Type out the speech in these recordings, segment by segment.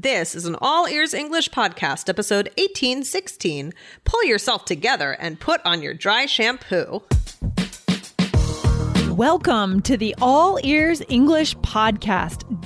This is an All Ears English podcast, episode 1816. Pull yourself together and put on your dry shampoo. Welcome to the All Ears English podcast,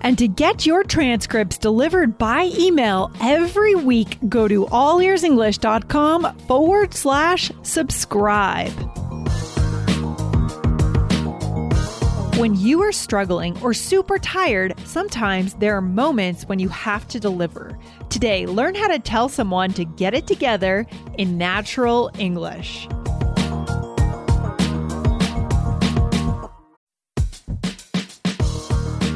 And to get your transcripts delivered by email every week, go to allearsenglish.com forward slash subscribe. When you are struggling or super tired, sometimes there are moments when you have to deliver. Today, learn how to tell someone to get it together in natural English.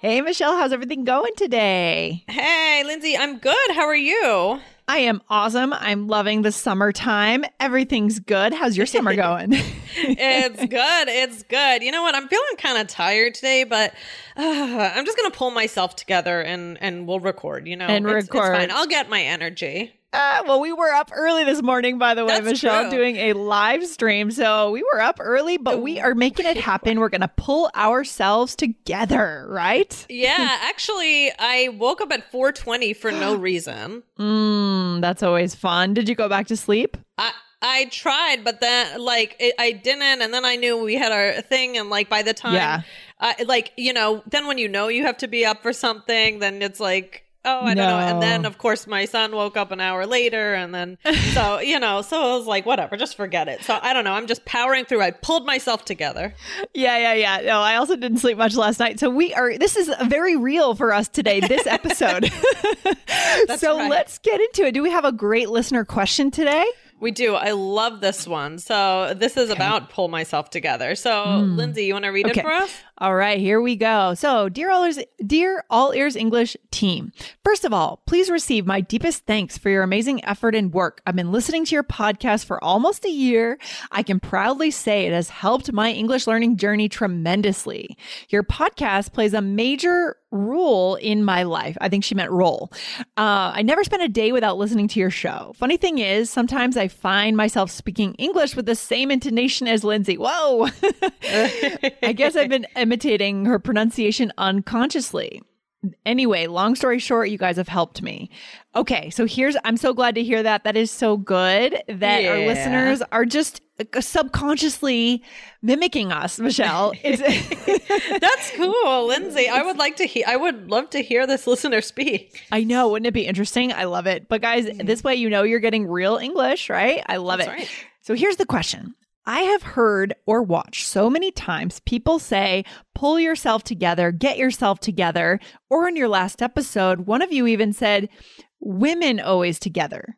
Hey, Michelle, how's everything going today? Hey, Lindsay, I'm good. How are you? I am awesome. I'm loving the summertime. Everything's good. How's your summer going? it's good. It's good. You know what? I'm feeling kind of tired today, but uh, I'm just gonna pull myself together and and we'll record. You know, And It's- it's record. fine. I'll get my energy. Uh, well, we were up early this morning, by the way, That's Michelle, true. doing a live stream. So we were up early, but we are making it happen. We're going to pull ourselves together, right? Yeah, actually, I woke up at 4:20 for no reason. Mm, that's always fun. Did you go back to sleep? I I tried, but then like it, I didn't, and then I knew we had our thing, and like by the time, Yeah. uh, like you know, then when you know you have to be up for something, then it's like. Oh, I don't know. And then, of course, my son woke up an hour later. And then, so, you know, so I was like, whatever, just forget it. So I don't know. I'm just powering through. I pulled myself together. Yeah, yeah, yeah. No, I also didn't sleep much last night. So we are, this is very real for us today, this episode. so right. let's get into it. Do we have a great listener question today? We do. I love this one. So this is about pull myself together. So, hmm. Lindsay, you want to read Okay. it for us? All right, here we go. So, dear all ears, dear all ears English team. First of all, please receive my deepest thanks for your amazing effort and work. I've been listening to your podcast for almost a year. I can proudly say it has helped my English learning journey tremendously. Your podcast plays a major role in my life. I think she meant role. Uh, I never spent a day without listening to your show. Funny thing is, sometimes I find myself speaking English with the same intonation as Lindsay. Whoa. I guess I've been imitating her pronunciation unconsciously. Anyway, long story short, you guys have helped me. Okay, so here's I'm so glad to hear that. That is so good that our listeners are just uh, subconsciously mimicking us, Michelle. That's cool, Lindsay. I would like to hear. I would love to hear this listener speak. I know, wouldn't it be interesting? I love it. But guys, this way you know you're getting real English, right? I love Mm-hmm. That's it. right. So here's the question. I have heard or watched so many times people say, pull yourself together, get yourself together. Or in your last episode, one of you even said, women always together.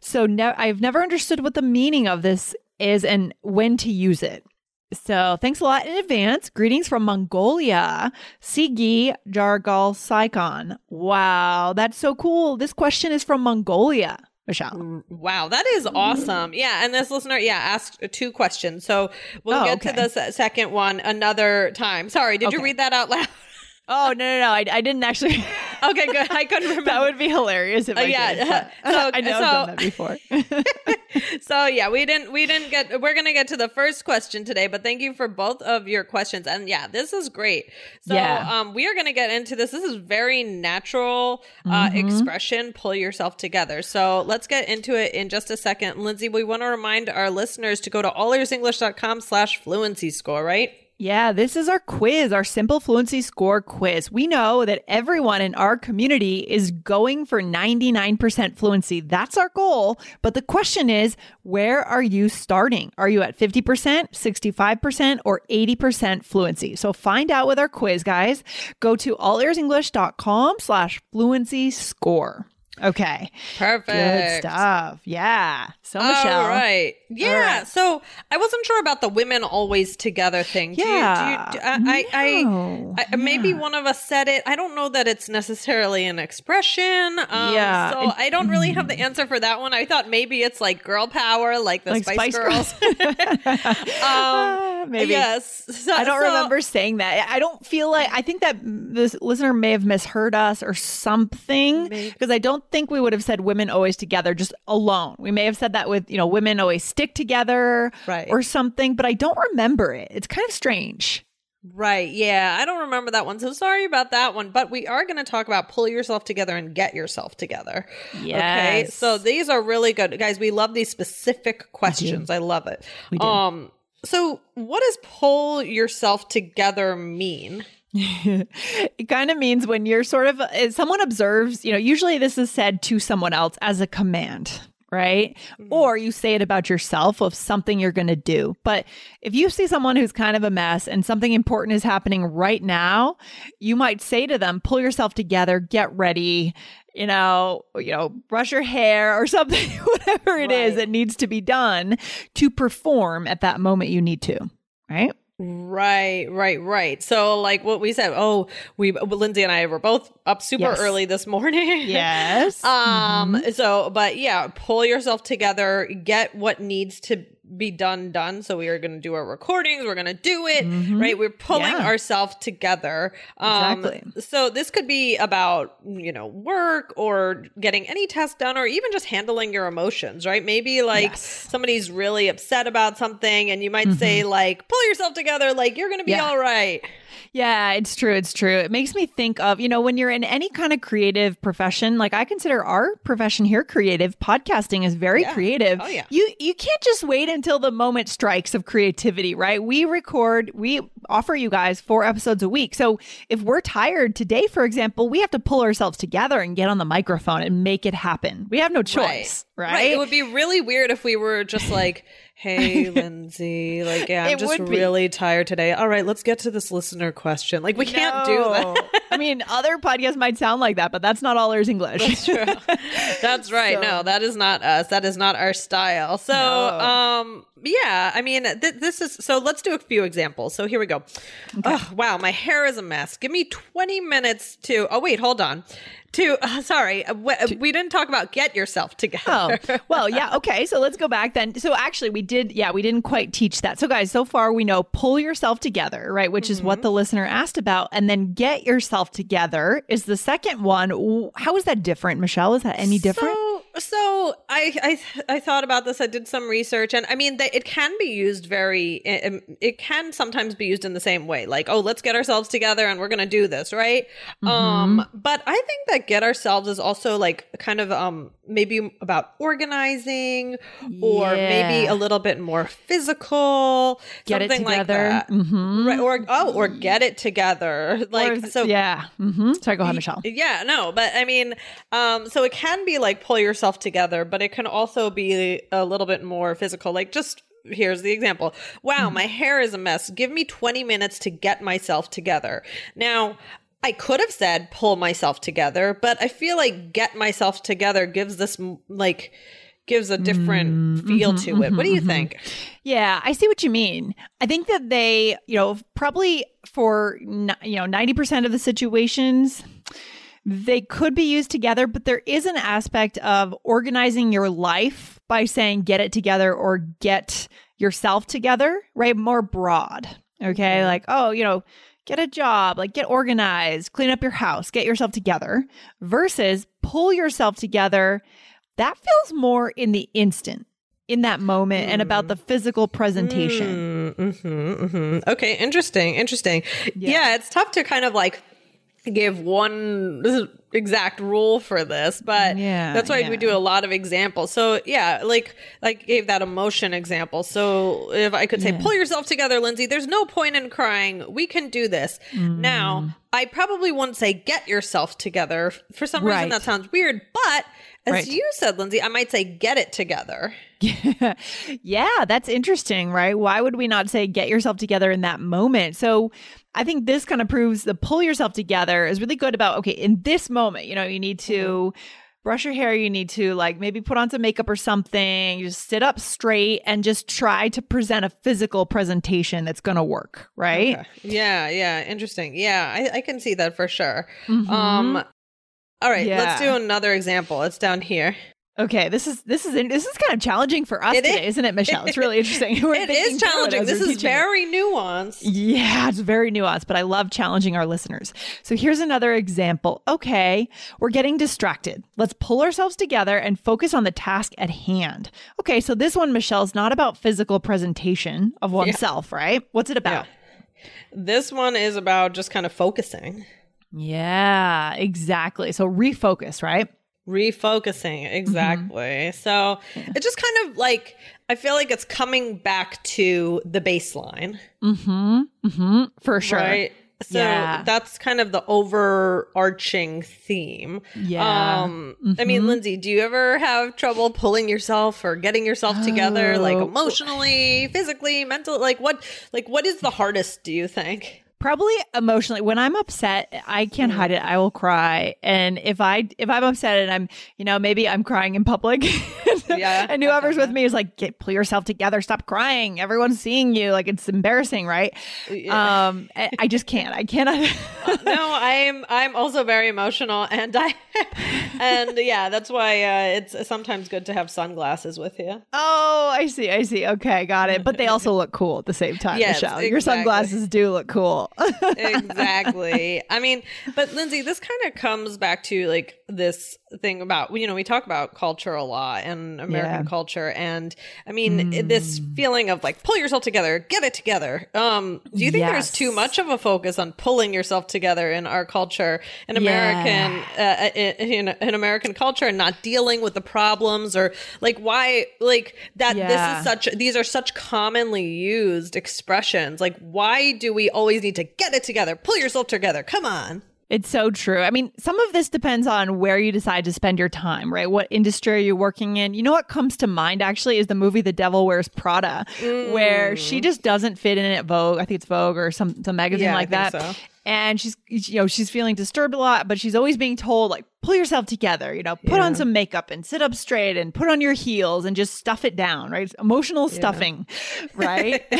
So I've never understood what the meaning of this is and when to use it. So thanks a lot in advance. Greetings from Mongolia. Sigi Jargal Saikon. Wow, that's so cool. This question is from Mongolia, Michelle. Wow, that is awesome. Yeah, and this listener, yeah, asked two questions. So we'll Oh, get to the se- second one another time. Sorry, did you read that out loud? Oh, no, no, no. I, I didn't actually. Okay, good. I couldn't remember. that would be hilarious if Uh, I yeah, did. so- I know so- I've done that before. so yeah, we didn't we didn't get we're gonna get to the first question today, but thank you for both of your questions. And yeah, this is great. So Yeah. um we are gonna get into this. This is very natural uh Mm-hmm. expression, pull yourself together. So let's get into it in just a second. Lindsay, we want to remind our listeners to go to allearsenglish.com slash fluency score, right? Yeah, this is our quiz, our simple fluency score quiz. We know that everyone in our community is going for 99% fluency. That's our goal. But the question is, where are you starting? Are you at 50%, 65%, or 80% fluency? So find out with our quiz, guys. Go to allearsenglish.com slash fluency score. Okay. Perfect. Good stuff. Yeah. So, Michelle. All right. Yeah. All right. So I wasn't sure about the women always together thing. Do Yeah. You, do you, do, I, I, No. I, I, maybe one of us said it. I don't know that it's necessarily an expression. Um, Yeah. So I don't really have the answer for that one. I thought maybe it's like girl power, like the Like Spice, Spice Girls. Ah, um, maybe. Yes. So, I don't so- remember saying that. I don't feel like I think that this listener may have misheard us or something because I don't think we would have said women always together just alone. We may have said that with, you know, women always stick together Right. or something, but I don't remember it. It's kind of strange. Right. Yeah. I don't remember that one. So sorry about that one. But we are going to talk about pull yourself together and get yourself together. Okay. So these are really good. Guys, we love these specific questions. I love it. We do. Um, so what does pull yourself together mean? it kind of means when you're sort of uh, someone observes, you know, usually this is said to someone else as a command, right? Or you say it about yourself of something you're going to do. But if you see someone who's kind of a mess and something important is happening right now, you might say to them, "Pull yourself together, get ready." You know, you know, brush your hair or something, whatever it is Right. that needs to be done to perform at that moment you need to, right? Right, right, right. So, like what we said, oh, we Lindsay and I were both up super Yes. early this morning. Yes. Um. So, but yeah, pull yourself together. Get what needs to be done done. So we are going to do our recordings. We're going to do it. Right. We're pulling Mm-hmm. Yeah. ourselves together. Um, Exactly. So this could be about you know work or getting any task done, or even just handling your emotions. Right. Maybe like Yes. somebody's really upset about something, and you might say like, "Pull yourself together. Like you're going to be Mm-hmm. Yeah. all right." Yeah, it's true. It's true. It makes me think of, you know, when you're in any kind of creative profession, like I consider our profession here creative. Podcasting is very Yeah. creative. Oh, yeah. You you can't just wait until the moment strikes of creativity, right? We record, we offer you guys four episodes a week. So if we're tired today, for example, we have to pull ourselves together and get on the microphone and make it happen. We have no choice, right? It would be really weird if we were just like, "Hey, Lindsay, like, yeah, I'm It just really tired today. All right, let's get to this listener question. Like, we can't do that. I mean, other podcasts might sound like that, but that's not all ears English. That's true. That's right. So- No, that is not us. That is not our style. So, No. um, yeah, I mean, th- this is so. Let's do a few examples. So here we go. Oh, wow, my hair is a mess. Give me twenty minutes to. Oh wait, hold on. To uh, sorry, uh, we, we didn't talk about get yourself together. Oh, well, yeah. Okay. So let's go back then. So actually, we did, yeah, we didn't quite teach that. So, guys, so far we know pull yourself together, right? Which is Mm-hmm. what the listener asked about. And then get yourself together is the second one. How is that different, Michelle? Is that any different? So, so I, I I thought about this. I did some research, and I mean, they, it can be used very. It, it can sometimes be used in the same way, like, oh, let's get ourselves together, and we're gonna do this, right? Um, but I think that get ourselves is also like kind of um maybe about organizing, or maybe a little bit more physical, Get it something like together. that. Mhm. Right, or oh, or get it together, like Or- so. yeah. hmm Sorry, go ahead, Michelle. Yeah, no, but I mean, um, so it can be like pull yourself together, but it can also be a little bit more physical. Like, just here's the example. Wow, my hair is a mess. Give me 20 minutes to get myself together. Now, I could have said pull myself together, but I feel like get myself together gives this like gives a different mm-hmm, feel mm-hmm, to it. What do you mm-hmm, think? Yeah, I see what you mean. I think that they, you know, probably for you know 90% of the situations they could be used together, but there is an aspect of organizing your life by saying get it together or get yourself together, right? More broad. Okay? Like, oh, you know, get a job, like get organized, clean up your house, get yourself together versus pull yourself together. That feels more in the instant, in that moment, and about the physical presentation. Mm-hmm, mm-hmm. Okay, interesting, interesting. Yeah. it's tough to kind of like give one exact rule for this, but Yeah, that's why yeah. we do a lot of examples. So yeah, like like gave that emotion example. So if I could say, pull yourself together, Lindsay. There's no point in crying. We can do this. Mm. Now, I probably wouldn't say get yourself together. For some reason, that sounds weird, but as Right. you said, Lindsay, I might say get it together. yeah, that's interesting, right? Why would we not say get yourself together in that moment? So I think this kind of proves the pull yourself together is really good about, okay, in this moment, you know, you need to brush your hair, you need to like maybe put on some makeup or something, you just sit up straight and just try to present a physical presentation that's going to work, right? Okay. Yeah, yeah, interesting. Yeah, I, I can see that for sure. Mhm. Um, all right, let's do another example. It's down here. Okay, this is this is this is kind of challenging for us It today, is. is. not it, Michelle? It's really interesting. It is it challenging. This is it. very nuanced. Yeah, it's very nuanced, but I love challenging our listeners. So here's another example. Okay, we're getting distracted. Let's pull ourselves together and focus on the task at hand. Okay, so this one, Michelle's not about physical presentation of oneself, right? What's it about? This one is about just kind of focusing, Yeah, exactly. So refocus, right? Refocusing. Mm-hmm. Exactly. So it just kind of like, I feel like it's coming back to the baseline, Mm-hmm. Mm-hmm. For sure. right? So Yeah. that's kind of the overarching theme. Yeah. Um, I mean, Lindsay, do you ever have trouble pulling yourself or getting yourself together, like Oh. emotionally, physically, mentally? Like what? Like what is the hardest? Do you think? Probably emotionally. When I'm upset, I can't hide it. I will cry. And if I if I'm upset and I'm, you know, maybe I'm crying in public. Yeah, and whoever's with me is like, get pull yourself together, stop crying. Everyone's seeing you. Like it's embarrassing, right? Um I, just can't. I cannot no, I'm I'm also very emotional, and I and yeah, that's why uh, it's sometimes good to have sunglasses with you. Oh, I see. I see. Okay, got it. But they also look cool at the same time, Yes, Michelle. Your sunglasses do look cool. exactly. I mean, but Lindsay, this kind of comes back to like this thing about you know we talk about culture a lot and American Yeah. Mm. culture, and I mean this feeling of like pull yourself together, get it together. Um, do you think there's too much of a focus on pulling yourself together in our culture, in American, uh, in, in, in American culture, and not dealing with the problems or like why like that? Yeah. This is such these are such commonly used expressions. Like, why do we always need to get it together? Pull yourself together. Come on. It's so true. I mean, some of this depends on where you decide to spend your time, right? What industry are you working in? You know what comes to mind actually is the movie The Devil Wears Prada, where Mm. she just doesn't fit in at Vogue. I think it's Vogue or some some magazine Yeah, I like think that. so. And she's you know, she's feeling disturbed a lot, but she's always being told like pull yourself together, you know, put on some makeup and sit up straight and put on your heels and just stuff it down, right? Emotional stuffing, right?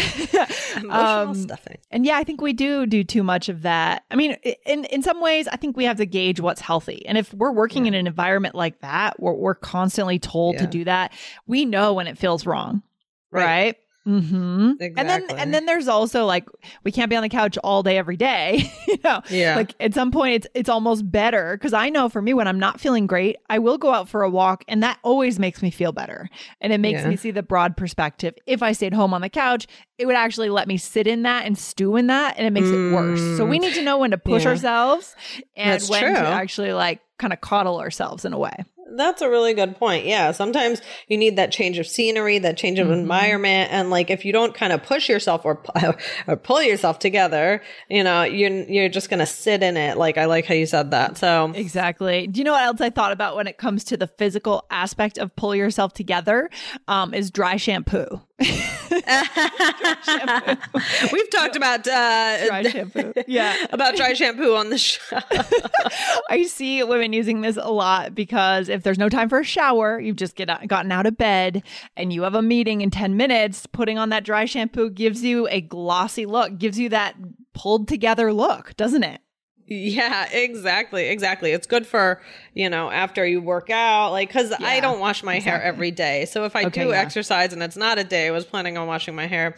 Emotional Um, stuffing. and yeah, I think we do do too much of that. I mean, in in some ways, I think we have to gauge what's healthy. And if we're working in an environment like that, where we're constantly told to do that, we know when it feels wrong, Right. right? Mm-hmm. And then and then there's also like we can't be on the couch all day every day. you know, Yeah. like at some point it's it's almost better because I know for me when I'm not feeling great, I will go out for a walk, and that always makes me feel better, and it makes Yeah. me see the broad perspective. If I stayed home on the couch, it would actually let me sit in that and stew in that, and it makes it worse. So we need to know when to push Mm. Yeah. ourselves and That's when true. to actually like kind of coddle ourselves in a way. That's a really good point. Yeah. Sometimes you need that change of scenery, that change of Mm-hmm. environment. And like, if you don't kind of push yourself or, or pull yourself together, you know, you're, you're just going to sit in it. Like, I like how you said that. So Exactly. Do you know what else I thought about when it comes to the physical aspect of pull yourself together? Um, is dry shampoo. we've talked about, uh, Dry shampoo. Yeah. about dry shampoo on the show. I see women using this a lot because if there's no time for a shower, you've just get out, gotten out of bed and you have a meeting in 10 minutes, putting on that dry shampoo gives you a glossy look, gives you that pulled together look, doesn't it? Yeah, exactly. Exactly. It's good for, you know, after you work out, like, cause I don't wash my hair every day. So if I Okay, do yeah. exercise and it's not a day I was planning on washing my hair,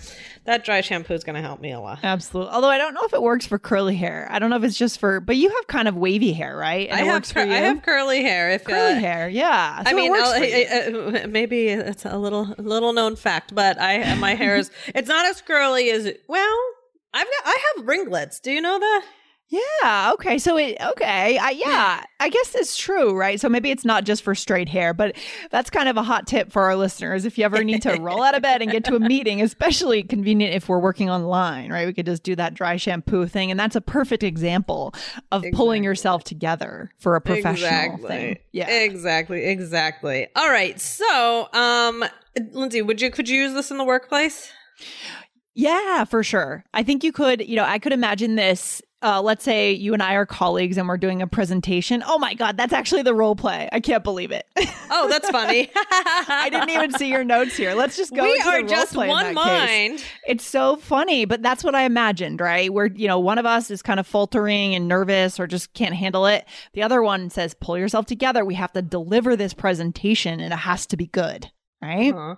that dry shampoo is going to help me a lot. Absolutely. Although I don't know if it works for curly hair. I don't know if it's just for, but you have kind of wavy hair, right? And I it have, works cur- for you. I have curly hair. If curly uh, hair. Yeah. I So it mean, I'll- for you. I- I- maybe it's a little little known fact, but I my hair is it's not as curly as well. I've got, I have ringlets. Do you know that? Yeah. Okay. So it. Okay. I, yeah. I guess it's true, right? So maybe it's not just for straight hair, but that's kind of a hot tip for our listeners. If you ever need to roll out of bed and get to a meeting, especially convenient if we're working online, right? We could just do that dry shampoo thing, and that's a perfect example of exactly. pulling yourself together for a professional exactly. thing. Yeah. Exactly. Exactly. All right. So, um, Lindsay, would you could you use this in the workplace? Yeah, for sure. I think you could, you know, I could imagine this uh, let's say you and I are colleagues and we're doing a presentation. Oh my God, that's actually the role play. I can't believe it. Oh, that's funny. I didn't even see your notes here. Let's just go. We are just one mind. Case. It's so funny, but that's what I imagined, right? Where, you know, one of us is kind of faltering and nervous or just can't handle it. The other one says, pull yourself together. We have to deliver this presentation and it has to be good, right? Uh-huh.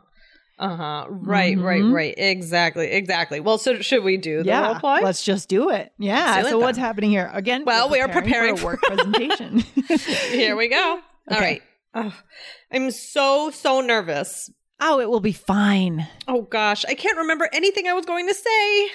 Uh huh. Right, mm-hmm. right, right. Exactly, exactly. Well, so should we do the yeah, role play? Let's just do it. Yeah. so what's happening here again? Well, we are preparing for a work presentation. here we go. Okay. All right. Oh, I'm so so nervous. Oh, it will be fine. Oh gosh, I can't remember anything I was going to say.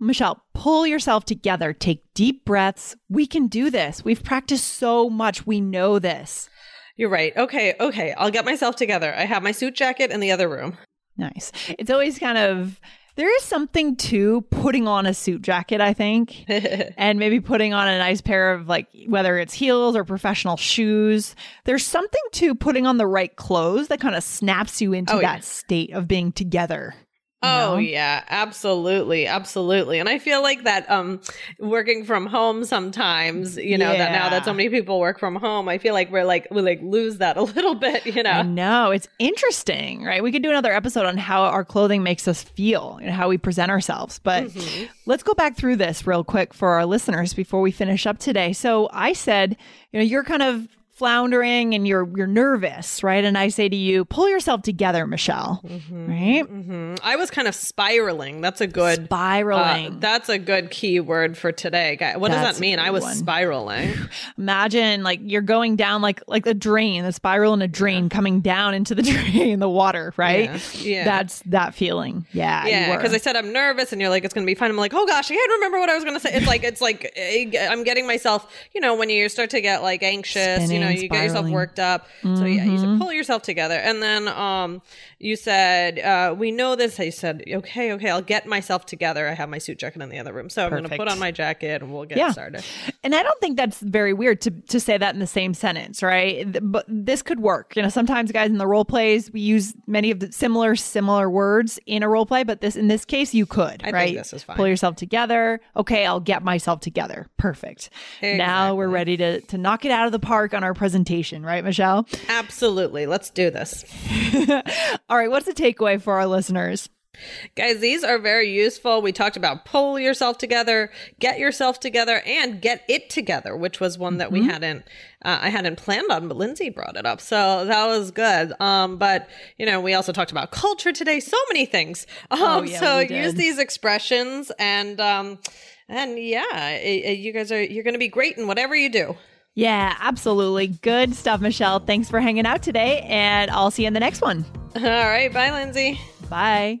Michelle, pull yourself together. Take deep breaths. We can do this. We've practiced so much. We know this. You're right. Okay, okay. I'll get myself together. I have my suit jacket in the other room. Nice. It's always kind of there is something to putting on a suit jacket, I think, and maybe putting on a nice pair of like whether it's heels or professional shoes. There's something to putting on the right clothes that kind of snaps you into oh, that yeah. state of being together. Oh know? yeah, absolutely, absolutely. And I feel like that um working from home sometimes, you know, yeah. that now that so many people work from home, I feel like we're like we like lose that a little bit, you know. No, it's interesting, right? We could do another episode on how our clothing makes us feel and how we present ourselves. But mm-hmm. let's go back through this real quick for our listeners before we finish up today. So I said, you know, you're kind of floundering and you're you're nervous, right? And I say to you, pull yourself together, Michelle. Mm-hmm, right? Mm-hmm. I was kind of spiraling. That's a good spiraling. Uh, that's a good key word for today. What that's does that mean? I was one. spiraling. Imagine like you're going down like like a drain, a spiral in a drain yeah. coming down into the drain, the water, right? Yeah. yeah. That's that feeling. Yeah. Yeah. Because I said I'm nervous, and you're like, it's gonna be fine. I'm like, oh gosh, I can't remember what I was gonna say. It's like it's like eh, I'm getting myself. You know, when you start to get like anxious, Spinning. you know, you get yourself worked up. Mm-hmm. So yeah, you said mm-hmm. pull yourself together. And then um you said, uh, we know this. I said, okay, okay, I'll get myself together. I have my suit jacket in the other room. So Perfect. I'm gonna put on my jacket and we'll get yeah. started. And I don't think that's very weird to to say that in the same sentence, right? But this could work. You know, sometimes guys in the role plays, we use many of the similar similar words in a role play, but this in this case you could, I right? this is fine. Pull yourself together. Okay, I'll get myself together. Perfect. Exactly. Now we're ready to to knock it out of the park on our presentation, right? Michelle? Absolutely. Let's do this. All right. What's the takeaway for our listeners? Guys, these are very useful. We talked about pull yourself together, get yourself together, and get it together, which was one that mm-hmm. we hadn't uh, I hadn't planned on, but Lindsay brought it up, so that was good. Um, but you know, we also talked about culture today. So many things. Um, oh, yeah, so use these expressions and um, and yeah, it, it, you guys are you're going to be great in whatever you do. Yeah, absolutely. Good stuff, Michelle. Thanks for hanging out today, and I'll see you in the next one. All right. Bye, Lindsay. Bye.